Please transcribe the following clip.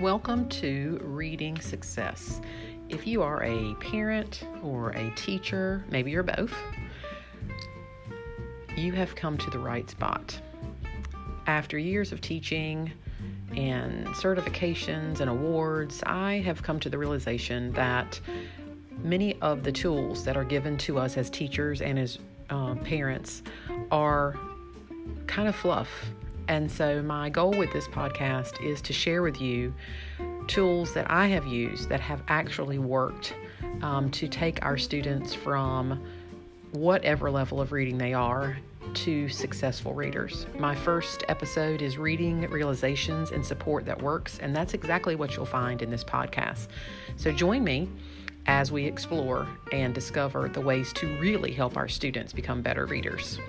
Welcome to Reading Success. If you are a parent or a teacher, maybe you're both, you have come to the right spot. After years of teaching and certifications and awards, I have come to the realization that many of the tools that are given to us as teachers and as uh, parents are kind of fluff. And so, my goal with this podcast is to share with you tools that I have used that have actually worked um, to take our students from whatever level of reading they are to successful readers. My first episode is Reading Realizations and Support That Works, and that's exactly what you'll find in this podcast. So join me as we explore and discover the ways to really help our students become better readers.